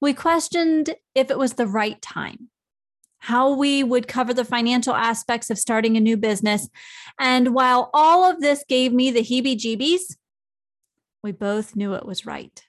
We questioned if it was the right time, how we would cover the financial aspects of starting a new business. And while all of this gave me the heebie jeebies, we both knew it was right.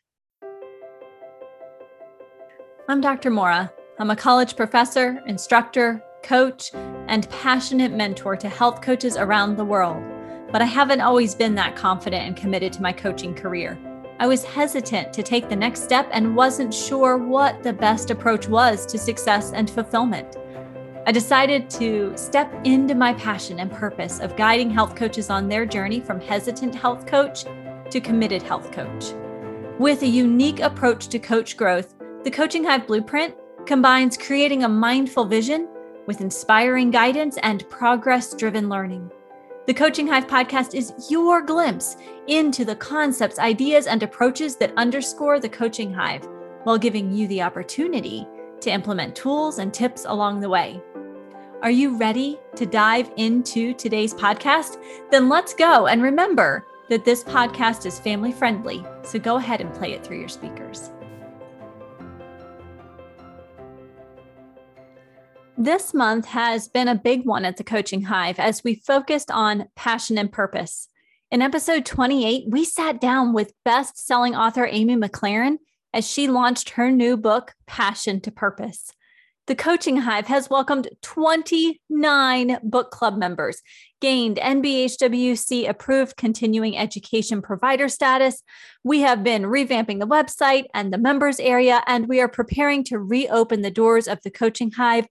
I'm Dr. Mora. I'm a college professor, instructor, coach, and passionate mentor to health coaches around the world. But I haven't always been that confident and committed to my coaching career. I was hesitant to take the next step and wasn't sure what the best approach was to success and fulfillment. I decided to step into my passion and purpose of guiding health coaches on their journey from hesitant health coach to committed health coach. With a unique approach to coach growth, the Coaching Hive Blueprint combines creating a mindful vision with inspiring guidance and progress driven learning. The Coaching Hive podcast is your glimpse into the concepts, ideas, and approaches that underscore the Coaching Hive while giving you the opportunity to implement tools and tips along the way. Are you ready to dive into today's podcast? Then let's go. And remember that this podcast is family friendly, so go ahead and play it through your speakers. This month has been a big one at the Coaching Hive as we focused on passion and purpose. In episode 28, we sat down with best selling author Amy McLaren as she launched her new book, Passion to Purpose. The Coaching Hive has welcomed 29 book club members, gained NBHWC approved continuing education provider status. We have been revamping the website and the members area, and we are preparing to reopen the doors of the Coaching Hive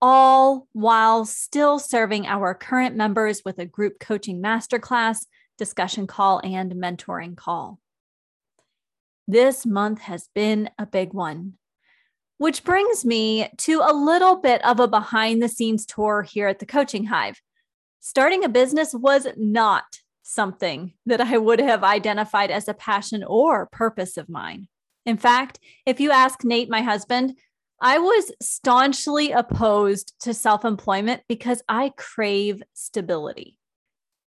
all while still serving our current members with a group coaching masterclass, discussion call, and mentoring call. This month has been a big one, which brings me to a little bit of a behind the scenes tour here at the Coaching Hive. Starting a business was not something that I would have identified as a passion or purpose of mine. In fact, if you ask Nate, my husband, I was staunchly opposed to self employment because I crave stability.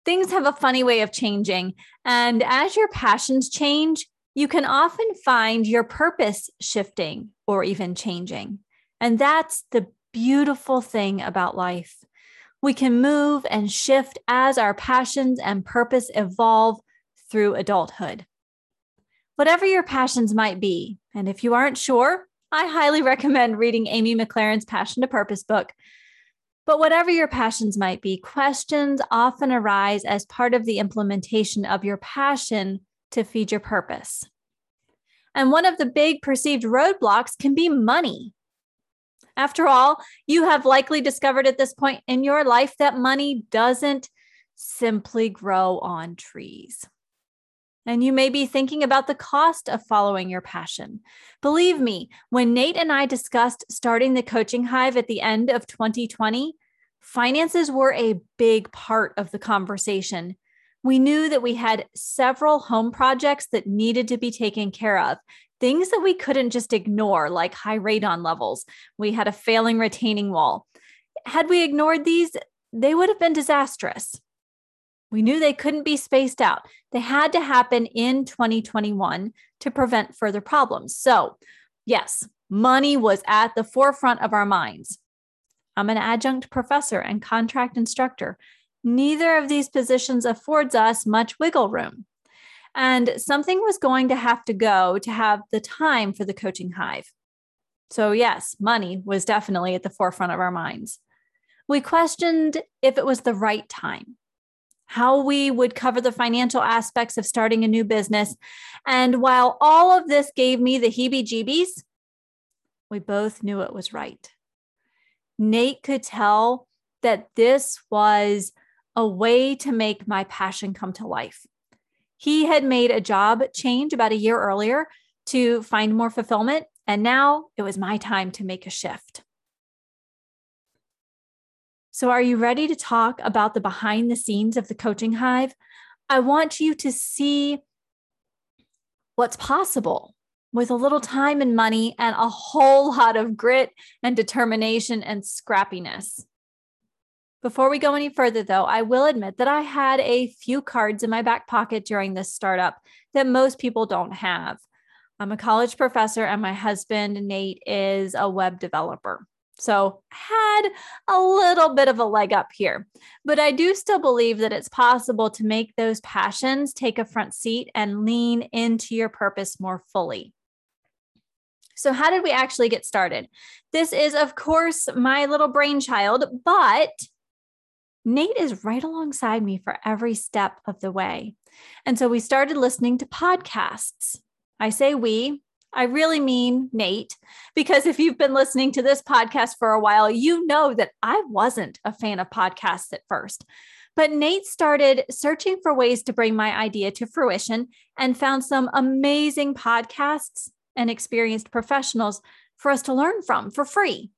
Things have a funny way of changing. And as your passions change, you can often find your purpose shifting or even changing. And that's the beautiful thing about life. We can move and shift as our passions and purpose evolve through adulthood. Whatever your passions might be, and if you aren't sure, I highly recommend reading Amy McLaren's Passion to Purpose book. But whatever your passions might be, questions often arise as part of the implementation of your passion to feed your purpose. And one of the big perceived roadblocks can be money. After all, you have likely discovered at this point in your life that money doesn't simply grow on trees. And you may be thinking about the cost of following your passion. Believe me, when Nate and I discussed starting the coaching hive at the end of 2020, finances were a big part of the conversation. We knew that we had several home projects that needed to be taken care of, things that we couldn't just ignore, like high radon levels. We had a failing retaining wall. Had we ignored these, they would have been disastrous. We knew they couldn't be spaced out. They had to happen in 2021 to prevent further problems. So, yes, money was at the forefront of our minds. I'm an adjunct professor and contract instructor. Neither of these positions affords us much wiggle room. And something was going to have to go to have the time for the coaching hive. So, yes, money was definitely at the forefront of our minds. We questioned if it was the right time how we would cover the financial aspects of starting a new business. And while all of this gave me the heebie jeebies, we both knew it was right. Nate could tell that this was a way to make my passion come to life. He had made a job change about a year earlier to find more fulfillment, and now it was my time to make a shift. So, are you ready to talk about the behind the scenes of the coaching hive? I want you to see what's possible with a little time and money and a whole lot of grit and determination and scrappiness. Before we go any further, though, I will admit that I had a few cards in my back pocket during this startup that most people don't have. I'm a college professor, and my husband, Nate, is a web developer. So, had a little bit of a leg up here, but I do still believe that it's possible to make those passions take a front seat and lean into your purpose more fully. So, how did we actually get started? This is, of course, my little brainchild, but Nate is right alongside me for every step of the way. And so we started listening to podcasts. I say we, I really mean Nate, because if you've been listening to this podcast for a while, you know that I wasn't a fan of podcasts at first. But Nate started searching for ways to bring my idea to fruition and found some amazing podcasts and experienced professionals for us to learn from for free.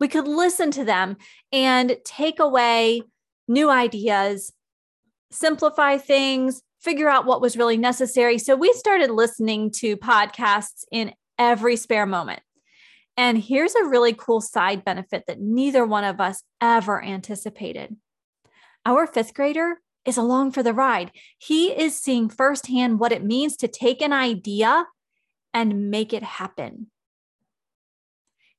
We could listen to them and take away new ideas, simplify things, figure out what was really necessary. So we started listening to podcasts in every spare moment. And here's a really cool side benefit that neither one of us ever anticipated. Our fifth grader is along for the ride. He is seeing firsthand what it means to take an idea and make it happen.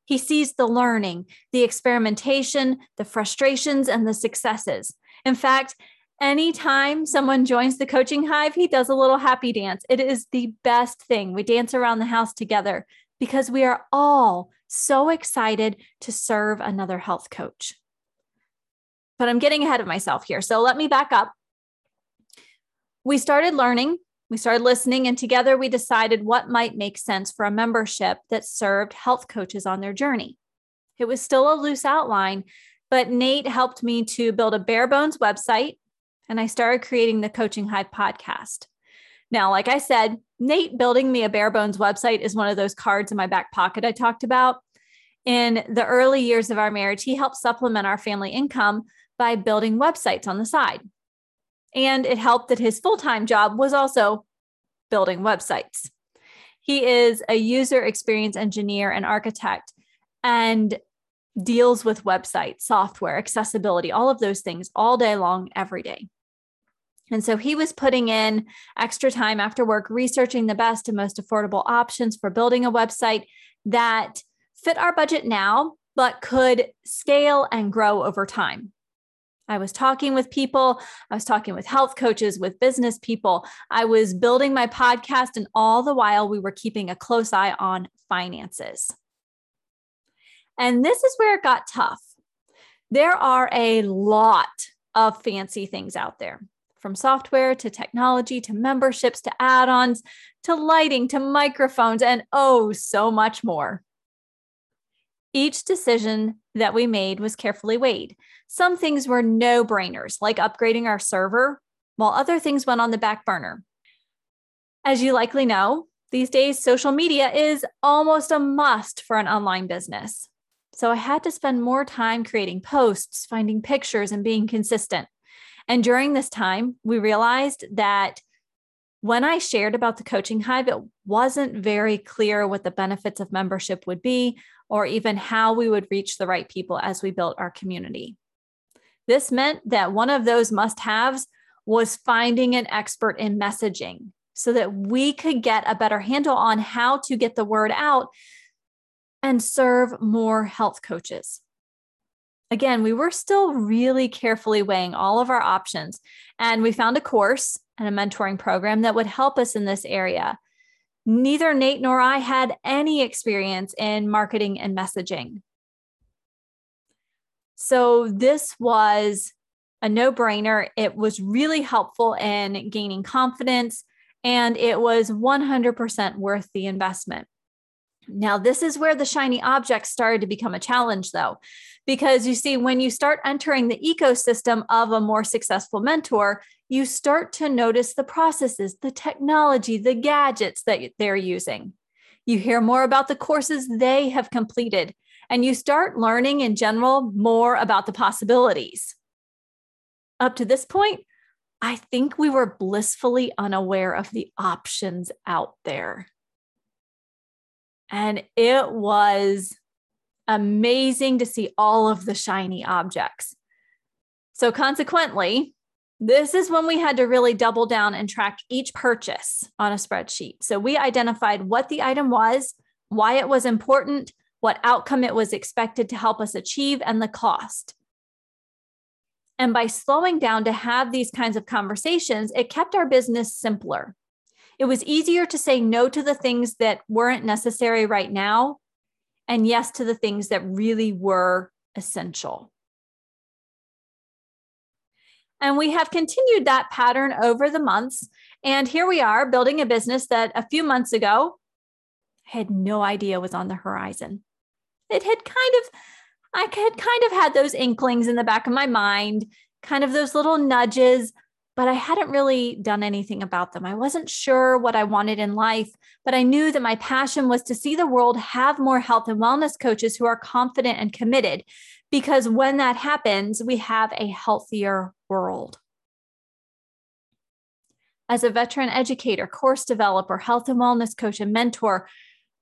He sees the learning, the experimentation, the frustrations, and the successes. In fact, anytime someone joins the coaching hive, he does a little happy dance. It is the best thing. We dance around the house together because we are all so excited to serve another health coach. But I'm getting ahead of myself here. So let me back up. We started learning we started listening, and together we decided what might make sense for a membership that served health coaches on their journey. It was still a loose outline, but Nate helped me to build a bare bones website, and I started creating the Coaching Hive podcast. Now, like I said, Nate building me a bare bones website is one of those cards in my back pocket I talked about. In the early years of our marriage, he helped supplement our family income by building websites on the side. And it helped that his full time job was also building websites. He is a user experience engineer and architect and deals with websites, software, accessibility, all of those things all day long, every day. And so he was putting in extra time after work researching the best and most affordable options for building a website that fit our budget now, but could scale and grow over time. I was talking with people, I was talking with health coaches, with business people. I was building my podcast, and all the while, we were keeping a close eye on finances. And this is where it got tough. There are a lot of fancy things out there from software to technology to memberships to add ons to lighting to microphones and oh, so much more. Each decision that we made was carefully weighed. Some things were no brainers, like upgrading our server, while other things went on the back burner. As you likely know, these days social media is almost a must for an online business. So I had to spend more time creating posts, finding pictures, and being consistent. And during this time, we realized that when I shared about the coaching hive, it wasn't very clear what the benefits of membership would be or even how we would reach the right people as we built our community. This meant that one of those must haves was finding an expert in messaging so that we could get a better handle on how to get the word out and serve more health coaches. Again, we were still really carefully weighing all of our options, and we found a course and a mentoring program that would help us in this area neither Nate nor I had any experience in marketing and messaging. So this was a no brainer. It was really helpful in gaining confidence, and it was 100% worth the investment. Now, this is where the shiny objects started to become a challenge, though, because you see, when you start entering the ecosystem of a more successful mentor, you start to notice the processes, the technology, the gadgets that they're using. You hear more about the courses they have completed, and you start learning in general more about the possibilities. Up to this point, I think we were blissfully unaware of the options out there. And it was amazing to see all of the shiny objects. So, consequently, This is when we had to really double down and track each purchase on a spreadsheet. So we identified what the item was, why it was important, what outcome it was expected to help us achieve, and the cost. And by slowing down to have these kinds of conversations, it kept our business simpler. It was easier to say no to the things that weren't necessary right now and yes to the things that really were essential. And we have continued that pattern over the months. And here we are building a business that a few months ago I had no idea was on the horizon. It had kind of, I had kind of had those inklings in the back of my mind, kind of those little nudges, but I hadn't really done anything about them. I wasn't sure what I wanted in life, but I knew that my passion was to see the world have more health and wellness coaches who are confident and committed. Because when that happens, we have a healthier world. As a veteran educator, course developer, health and wellness coach, and mentor,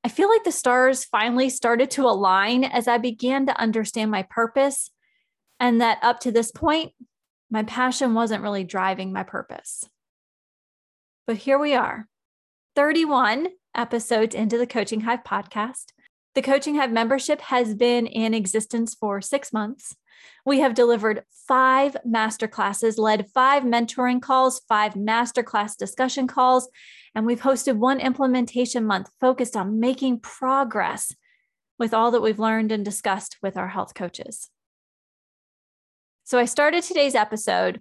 I feel like the stars finally started to align as I began to understand my purpose, and that up to this point, my passion wasn't really driving my purpose. But here we are, 31 episodes into the Coaching Hive podcast. The Coaching Hive membership has been in existence for six months. We have delivered five masterclasses, led five mentoring calls, five masterclass discussion calls, and we've hosted one implementation month focused on making progress with all that we've learned and discussed with our health coaches. So I started today's episode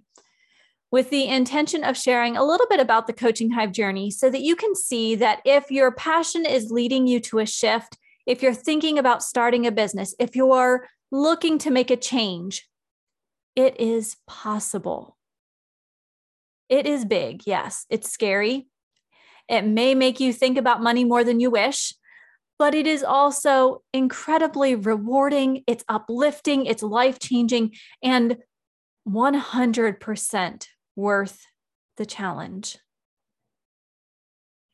with the intention of sharing a little bit about the Coaching Hive journey so that you can see that if your passion is leading you to a shift, if you're thinking about starting a business, if you're looking to make a change, it is possible. It is big, yes. It's scary. It may make you think about money more than you wish, but it is also incredibly rewarding. It's uplifting, it's life changing, and 100% worth the challenge.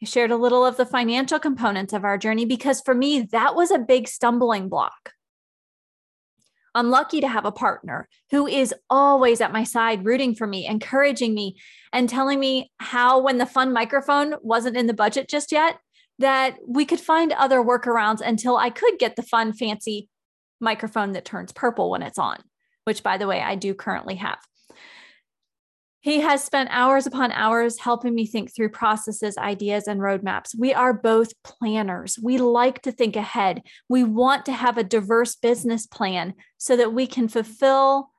I shared a little of the financial components of our journey because for me, that was a big stumbling block. I'm lucky to have a partner who is always at my side, rooting for me, encouraging me, and telling me how, when the fun microphone wasn't in the budget just yet, that we could find other workarounds until I could get the fun, fancy microphone that turns purple when it's on, which, by the way, I do currently have. He has spent hours upon hours helping me think through processes, ideas, and roadmaps. We are both planners. We like to think ahead. We want to have a diverse business plan so that we can fulfill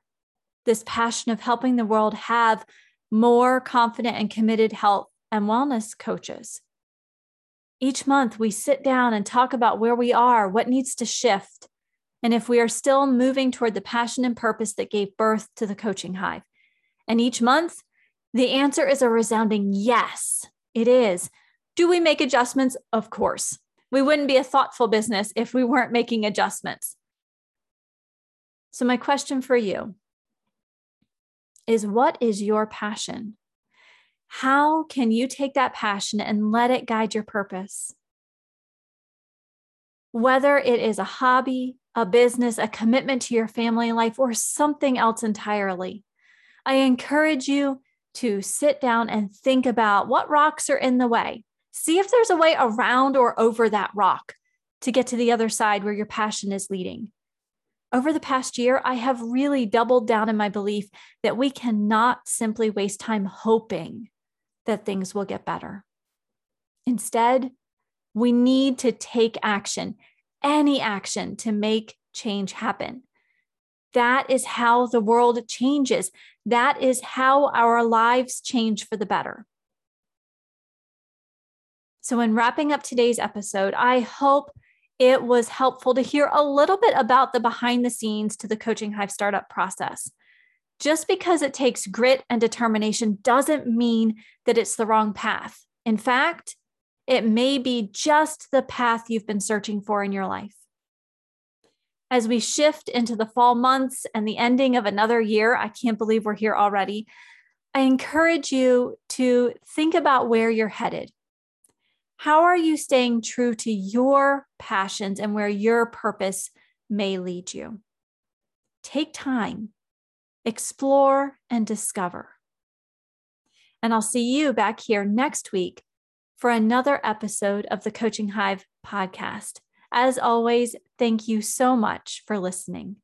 this passion of helping the world have more confident and committed health and wellness coaches. Each month, we sit down and talk about where we are, what needs to shift, and if we are still moving toward the passion and purpose that gave birth to the coaching hive. And each month, the answer is a resounding yes, it is. Do we make adjustments? Of course. We wouldn't be a thoughtful business if we weren't making adjustments. So, my question for you is what is your passion? How can you take that passion and let it guide your purpose? Whether it is a hobby, a business, a commitment to your family life, or something else entirely, I encourage you to sit down and think about what rocks are in the way. See if there's a way around or over that rock to get to the other side where your passion is leading. Over the past year, I have really doubled down in my belief that we cannot simply waste time hoping that things will get better. Instead, we need to take action, any action to make change happen. That is how the world changes. That is how our lives change for the better. So, in wrapping up today's episode, I hope it was helpful to hear a little bit about the behind the scenes to the Coaching Hive startup process. Just because it takes grit and determination doesn't mean that it's the wrong path. In fact, it may be just the path you've been searching for in your life. As we shift into the fall months and the ending of another year, I can't believe we're here already. I encourage you to think about where you're headed. How are you staying true to your passions and where your purpose may lead you? Take time, explore, and discover. And I'll see you back here next week for another episode of the Coaching Hive podcast. As always, thank you so much for listening.